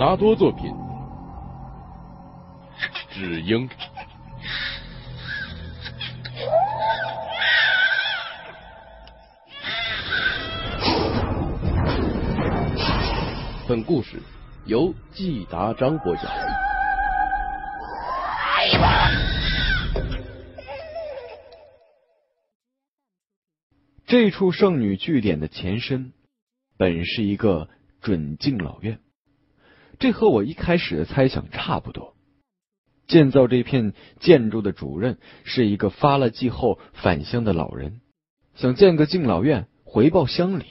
纳多作品《智英》。本故事由季达章播讲。这处圣女据点的前身，本是一个准敬老院。这和我一开始的猜想差不多。建造这片建筑的主任是一个发了迹后返乡的老人，想建个敬老院回报乡里。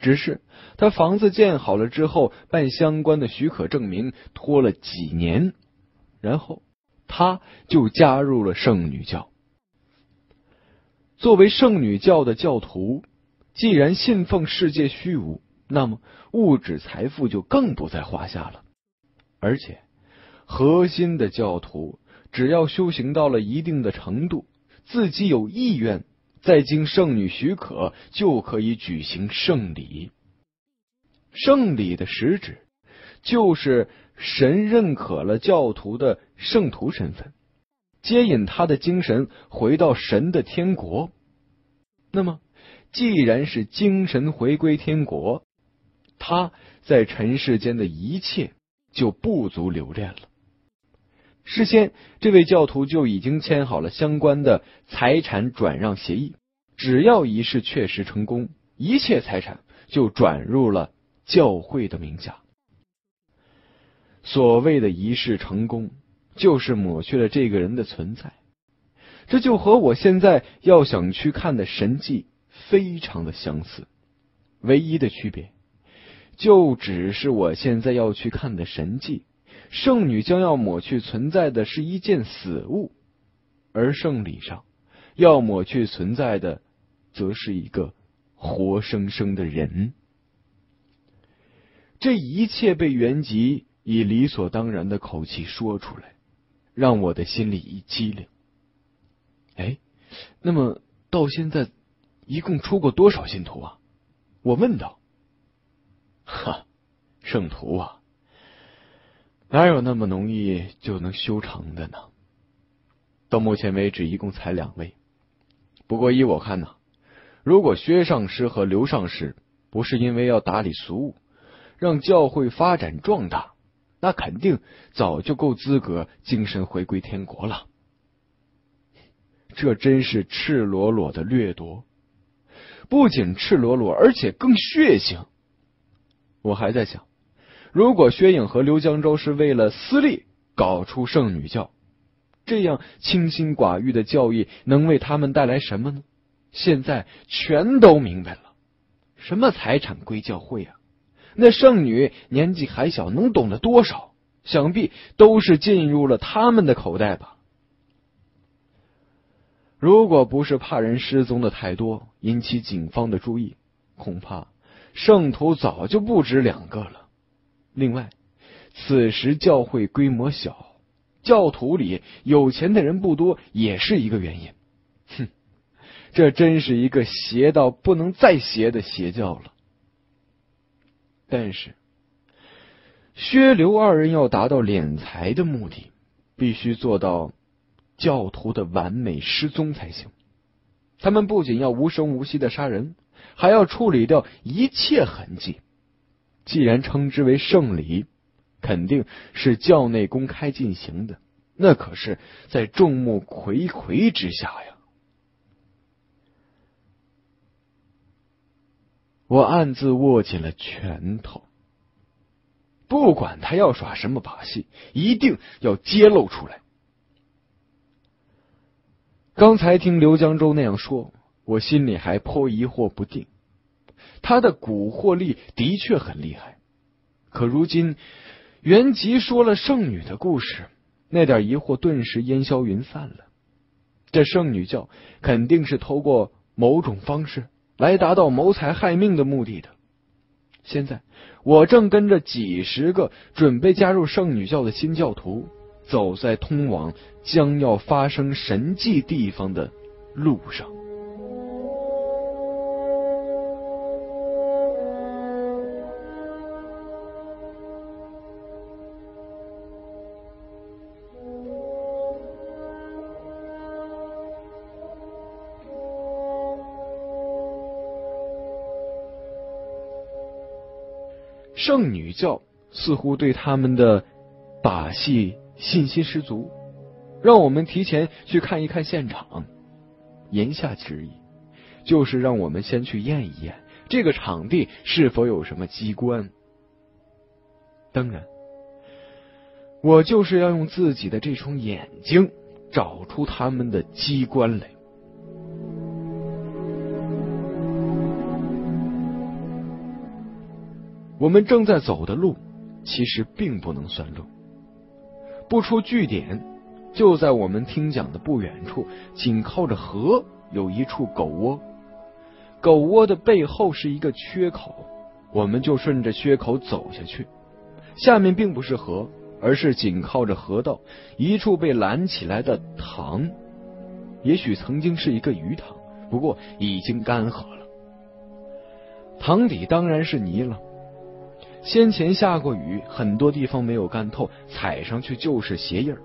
只是他房子建好了之后，办相关的许可证明拖了几年，然后他就加入了圣女教。作为圣女教的教徒，既然信奉世界虚无，那么物质财富就更不在话下了。而且，核心的教徒只要修行到了一定的程度，自己有意愿，再经圣女许可，就可以举行圣礼。圣礼的实质，就是神认可了教徒的圣徒身份。接引他的精神回到神的天国。那么，既然是精神回归天国，他在尘世间的一切就不足留恋了。事先，这位教徒就已经签好了相关的财产转让协议。只要仪式确实成功，一切财产就转入了教会的名下。所谓的仪式成功。就是抹去了这个人的存在，这就和我现在要想去看的神迹非常的相似，唯一的区别就只是我现在要去看的神迹，圣女将要抹去存在的是一件死物，而圣礼上要抹去存在的，则是一个活生生的人。这一切被原吉以理所当然的口气说出来。让我的心里一激灵。哎，那么到现在一共出过多少信徒啊？我问道。哈，圣徒啊，哪有那么容易就能修成的呢？到目前为止，一共才两位。不过依我看呢，如果薛上师和刘上师不是因为要打理俗务，让教会发展壮大。那肯定早就够资格精神回归天国了。这真是赤裸裸的掠夺，不仅赤裸裸，而且更血腥。我还在想，如果薛颖和刘江州是为了私利搞出圣女教，这样清心寡欲的教义能为他们带来什么呢？现在全都明白了，什么财产归教会啊？那圣女年纪还小，能懂得多少？想必都是进入了他们的口袋吧。如果不是怕人失踪的太多，引起警方的注意，恐怕圣徒早就不止两个了。另外，此时教会规模小，教徒里有钱的人不多，也是一个原因。哼，这真是一个邪到不能再邪的邪教了。但是，薛刘二人要达到敛财的目的，必须做到教徒的完美失踪才行。他们不仅要无声无息的杀人，还要处理掉一切痕迹。既然称之为圣礼，肯定是教内公开进行的，那可是在众目睽睽之下呀。我暗自握紧了拳头，不管他要耍什么把戏，一定要揭露出来。刚才听刘江州那样说，我心里还颇疑惑不定。他的蛊惑力的确很厉害，可如今袁吉说了圣女的故事，那点疑惑顿时烟消云散了。这圣女教肯定是透过某种方式。来达到谋财害命的目的的。现在，我正跟着几十个准备加入圣女教的新教徒，走在通往将要发生神迹地方的路上。圣女教似乎对他们的把戏信心十足，让我们提前去看一看现场。言下之意，就是让我们先去验一验这个场地是否有什么机关。当然，我就是要用自己的这双眼睛找出他们的机关来。我们正在走的路，其实并不能算路。不出据点。就在我们听讲的不远处，紧靠着河有一处狗窝。狗窝的背后是一个缺口，我们就顺着缺口走下去。下面并不是河，而是紧靠着河道一处被拦起来的塘。也许曾经是一个鱼塘，不过已经干涸了。塘底当然是泥了。先前下过雨，很多地方没有干透，踩上去就是鞋印儿。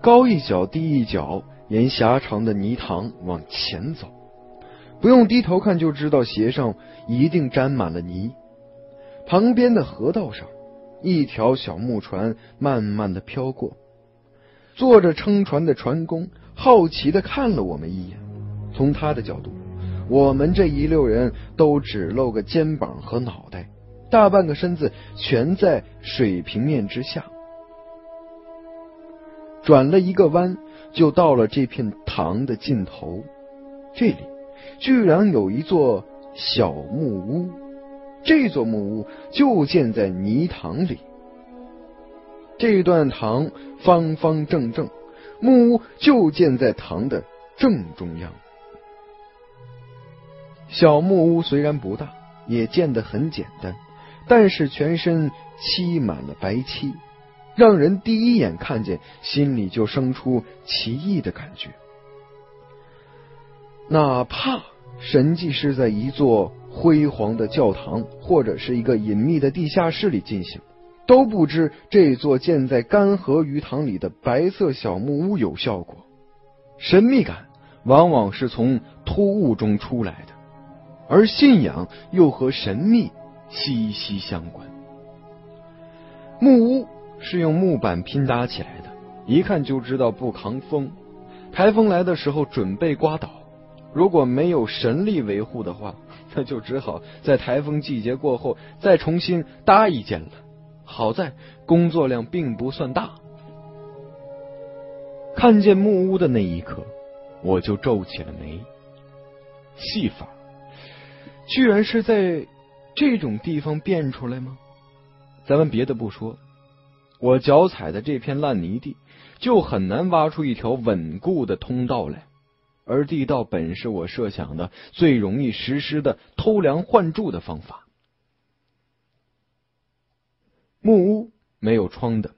高一脚低一脚，沿狭长的泥塘往前走，不用低头看就知道鞋上一定沾满了泥。旁边的河道上，一条小木船慢慢的飘过，坐着撑船的船工好奇的看了我们一眼。从他的角度，我们这一溜人都只露个肩膀和脑袋，大半个身子全在水平面之下。转了一个弯，就到了这片塘的尽头。这里居然有一座小木屋，这座木屋就建在泥塘里。这段塘方方正正，木屋就建在塘的正中央。小木屋虽然不大，也建得很简单，但是全身漆满了白漆。让人第一眼看见，心里就生出奇异的感觉。哪怕神迹是在一座辉煌的教堂或者是一个隐秘的地下室里进行，都不知这座建在干涸鱼塘里的白色小木屋有效果。神秘感往往是从突兀中出来的，而信仰又和神秘息息相关。木屋。是用木板拼搭起来的，一看就知道不抗风。台风来的时候准备刮倒，如果没有神力维护的话，那就只好在台风季节过后再重新搭一间了。好在工作量并不算大。看见木屋的那一刻，我就皱起了眉。戏法居然是在这种地方变出来吗？咱们别的不说。我脚踩的这片烂泥地，就很难挖出一条稳固的通道来。而地道本是我设想的最容易实施的偷梁换柱的方法。木屋没有窗的，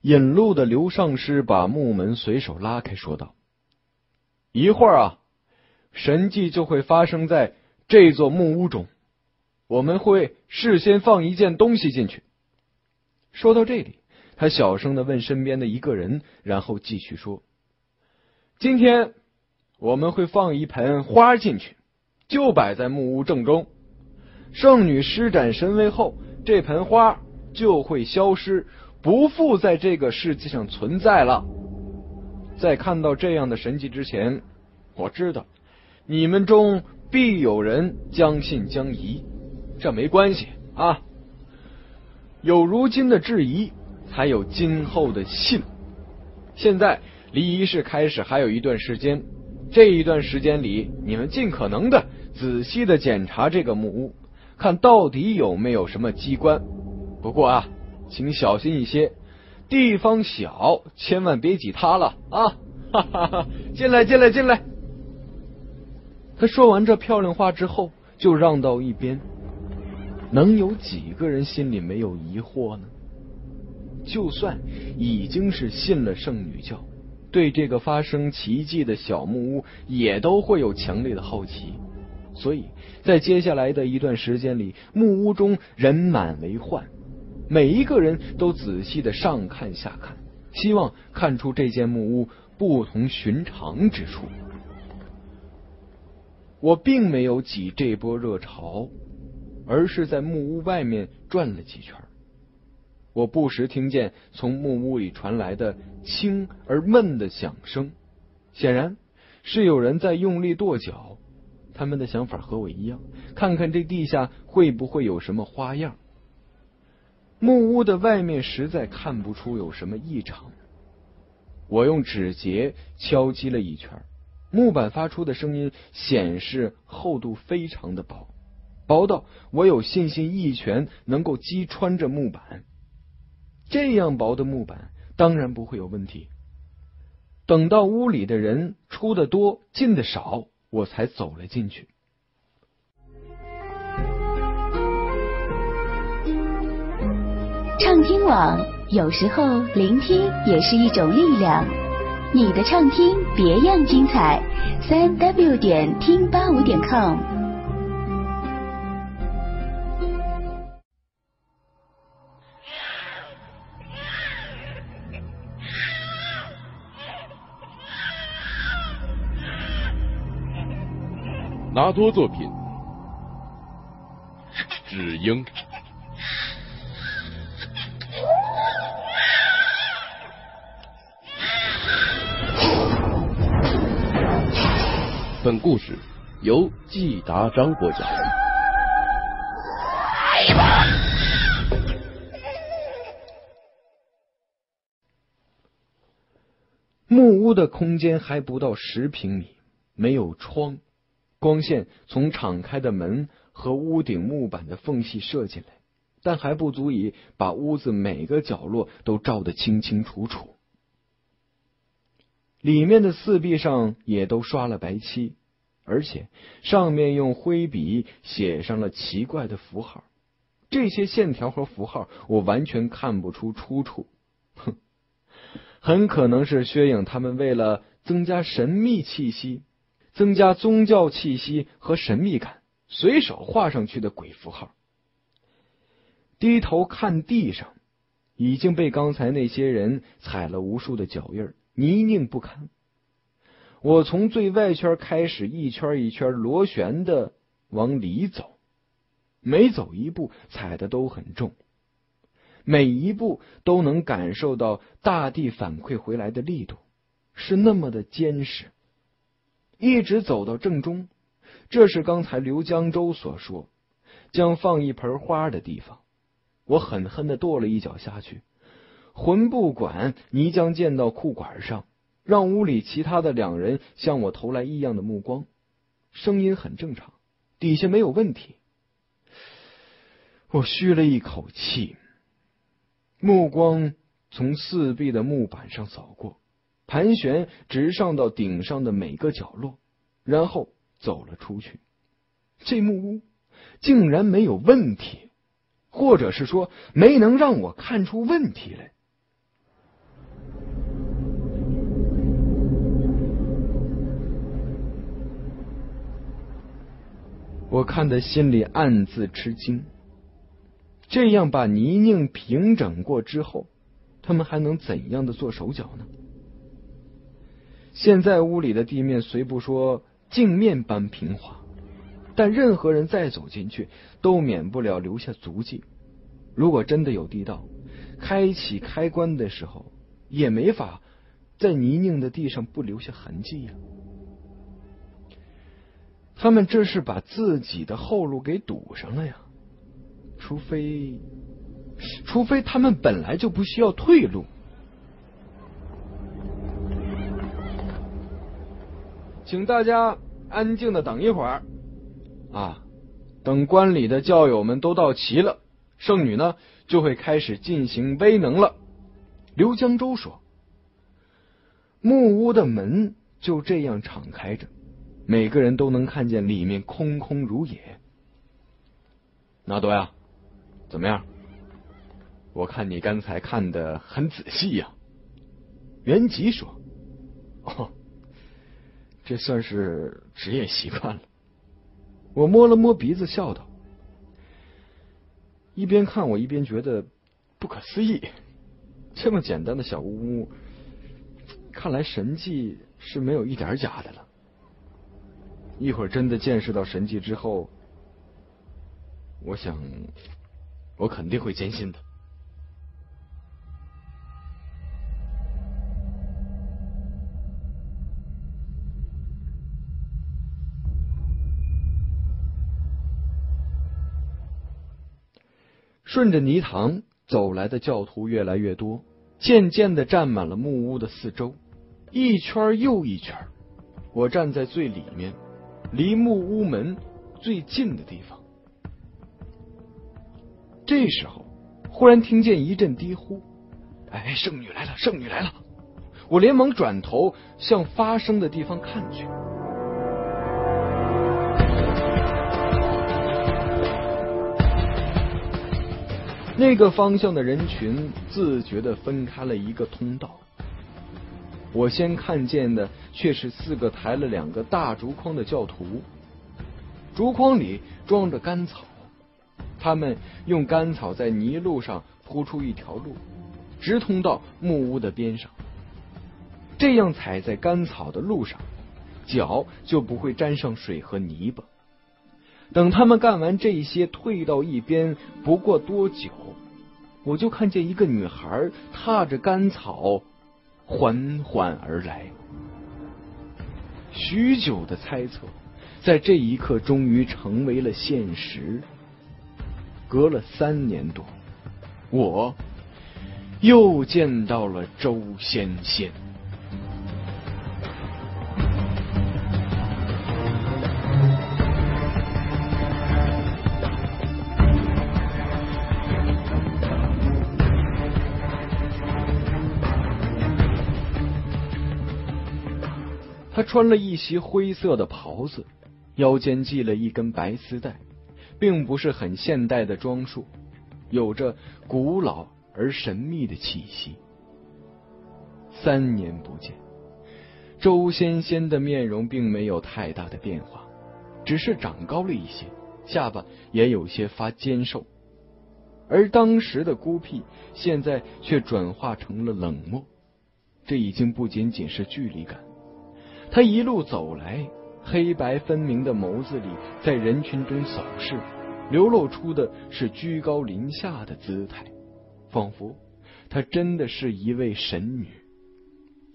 引路的刘尚师把木门随手拉开，说道：“一会儿啊，神迹就会发生在这座木屋中。我们会事先放一件东西进去。”说到这里，他小声的问身边的一个人，然后继续说：“今天我们会放一盆花进去，就摆在木屋正中。圣女施展神威后，这盆花就会消失，不复在这个世界上存在了。在看到这样的神迹之前，我知道你们中必有人将信将疑，这没关系啊。”有如今的质疑，才有今后的信。现在离仪式开始还有一段时间，这一段时间里，你们尽可能的仔细的检查这个木屋，看到底有没有什么机关。不过啊，请小心一些，地方小，千万别挤塌了啊！哈哈哈！进来，进来，进来。他说完这漂亮话之后，就让到一边。能有几个人心里没有疑惑呢？就算已经是信了圣女教，对这个发生奇迹的小木屋也都会有强烈的好奇。所以在接下来的一段时间里，木屋中人满为患，每一个人都仔细的上看下看，希望看出这间木屋不同寻常之处。我并没有挤这波热潮。而是在木屋外面转了几圈。我不时听见从木屋里传来的轻而闷的响声，显然是有人在用力跺脚。他们的想法和我一样，看看这地下会不会有什么花样。木屋的外面实在看不出有什么异常。我用指节敲击了一圈，木板发出的声音显示厚度非常的薄，薄到我有信心一拳能够击穿这木板。这样薄的木板当然不会有问题。等到屋里的人出的多，进的少，我才走了进去。畅听网，有时候聆听也是一种力量。你的畅听别样精彩，三 w 点听八五点 com。拿多作品，只应。本故事由季达章播讲。木屋的空间还不到十平米，没有窗。光线从敞开的门和屋顶木板的缝隙射进来，但还不足以把屋子每个角落都照得清清楚楚。里面的四壁上也都刷了白漆，而且上面用灰笔写上了奇怪的符号。这些线条和符号我完全看不出出处，哼，很可能是薛影他们为了增加神秘气息。增加宗教气息和神秘感，随手画上去的鬼符号。低头看地上，已经被刚才那些人踩了无数的脚印泥泞不堪。我从最外圈开始，一圈一圈螺旋的往里走，每走一步踩的都很重，每一步都能感受到大地反馈回来的力度，是那么的坚实。一直走到正中，这是刚才刘江州所说将放一盆花的地方。我狠狠的跺了一脚下去，魂不管泥浆溅到裤管上，让屋里其他的两人向我投来异样的目光。声音很正常，底下没有问题。我吁了一口气，目光从四壁的木板上扫过。盘旋直上到顶上的每个角落，然后走了出去。这木屋竟然没有问题，或者是说没能让我看出问题来。我看得心里暗自吃惊。这样把泥泞平整过之后，他们还能怎样的做手脚呢？现在屋里的地面虽不说镜面般平滑，但任何人再走进去，都免不了留下足迹。如果真的有地道，开启开关的时候，也没法在泥泞的地上不留下痕迹呀。他们这是把自己的后路给堵上了呀，除非，除非他们本来就不需要退路。请大家安静的等一会儿，啊，等观礼的教友们都到齐了，圣女呢就会开始进行威能了。刘江州说：“木屋的门就这样敞开着，每个人都能看见里面空空如也。”纳多呀，怎么样？我看你刚才看的很仔细呀。袁吉说：“哦。”这算是职业习惯了。我摸了摸鼻子，笑道：“一边看我一边觉得不可思议。这么简单的小屋屋，看来神迹是没有一点假的了。一会儿真的见识到神迹之后，我想，我肯定会坚信的。顺着泥塘走来的教徒越来越多，渐渐的占满了木屋的四周，一圈又一圈。我站在最里面，离木屋门最近的地方。这时候，忽然听见一阵低呼：“哎，圣女来了！圣女来了！”我连忙转头向发声的地方看去。那个方向的人群自觉的分开了一个通道。我先看见的却是四个抬了两个大竹筐的教徒，竹筐里装着干草，他们用干草在泥路上铺出一条路，直通到木屋的边上。这样踩在干草的路上，脚就不会沾上水和泥巴。等他们干完这些，退到一边，不过多久，我就看见一个女孩踏着干草缓缓而来。许久的猜测，在这一刻终于成为了现实。隔了三年多，我又见到了周仙仙。他穿了一袭灰色的袍子，腰间系了一根白丝带，并不是很现代的装束，有着古老而神秘的气息。三年不见，周仙仙的面容并没有太大的变化，只是长高了一些，下巴也有些发尖瘦，而当时的孤僻，现在却转化成了冷漠。这已经不仅仅是距离感。他一路走来，黑白分明的眸子里，在人群中扫视，流露出的是居高临下的姿态，仿佛她真的是一位神女，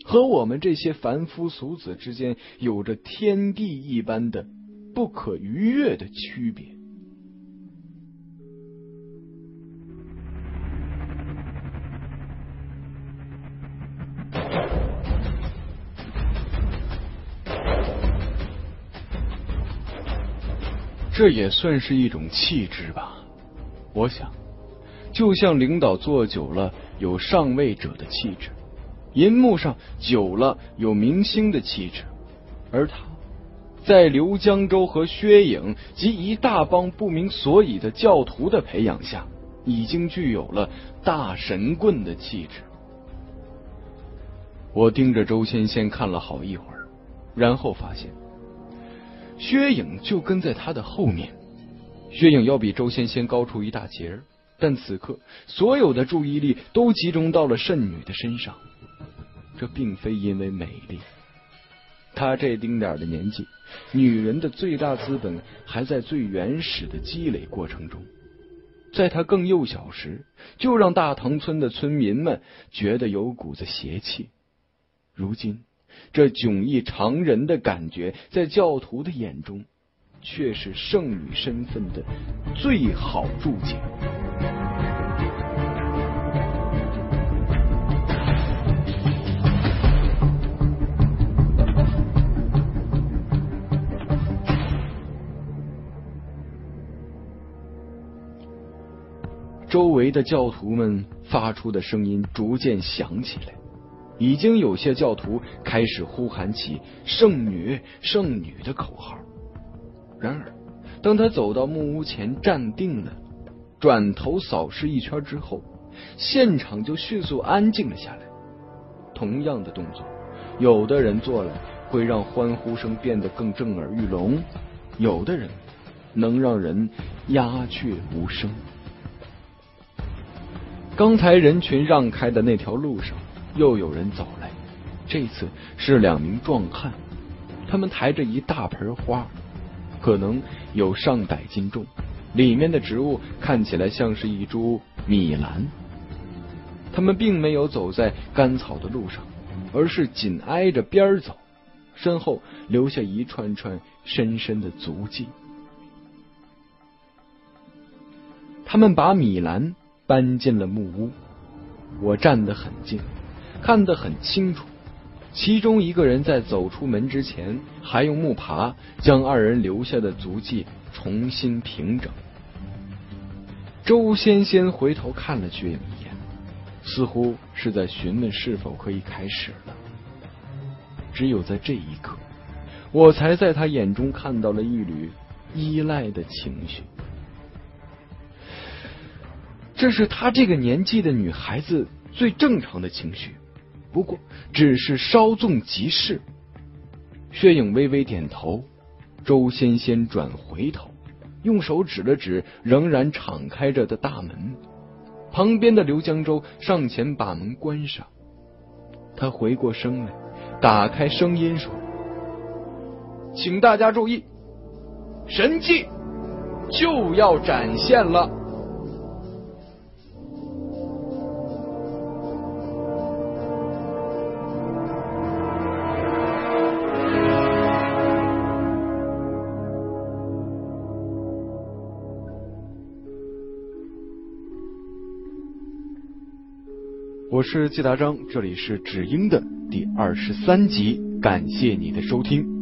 和我们这些凡夫俗子之间有着天地一般的不可逾越的区别。这也算是一种气质吧，我想，就像领导坐久了有上位者的气质，银幕上久了有明星的气质，而他，在刘江州和薛颖及一大帮不明所以的教徒的培养下，已经具有了大神棍的气质。我盯着周芊芊看了好一会儿，然后发现。薛影就跟在他的后面，薛影要比周仙仙高出一大截但此刻所有的注意力都集中到了圣女的身上。这并非因为美丽，她这丁点的年纪，女人的最大资本还在最原始的积累过程中。在她更幼小时，就让大塘村的村民们觉得有股子邪气。如今。这迥异常人的感觉，在教徒的眼中，却是圣女身份的最好注解。周围的教徒们发出的声音逐渐响起来。已经有些教徒开始呼喊起“圣女，圣女”的口号。然而，当他走到木屋前站定了，转头扫视一圈之后，现场就迅速安静了下来。同样的动作，有的人做了会让欢呼声变得更震耳欲聋，有的人能让人鸦雀无声。刚才人群让开的那条路上。又有人走来，这次是两名壮汉，他们抬着一大盆花，可能有上百斤重，里面的植物看起来像是一株米兰。他们并没有走在干草的路上，而是紧挨着边走，身后留下一串串深深的足迹。他们把米兰搬进了木屋，我站得很近，看得很清楚。其中一个人在走出门之前，还用木耙将二人留下的足迹重新平整。周仙仙回头看了去一眼，似乎是在询问是否可以开始了。只有在这一刻，我才在他眼中看到了一缕依赖的情绪。这是她这个年纪的女孩子最正常的情绪，不过只是稍纵即逝。薛影微微点头，周仙仙转回头，用手指了指仍然敞开着的大门。旁边的刘江州上前把门关上，他回过声来，打开声音说：“请大家注意，神迹就要展现了。”我是季达章，这里是《只英》的第二十三集，感谢你的收听。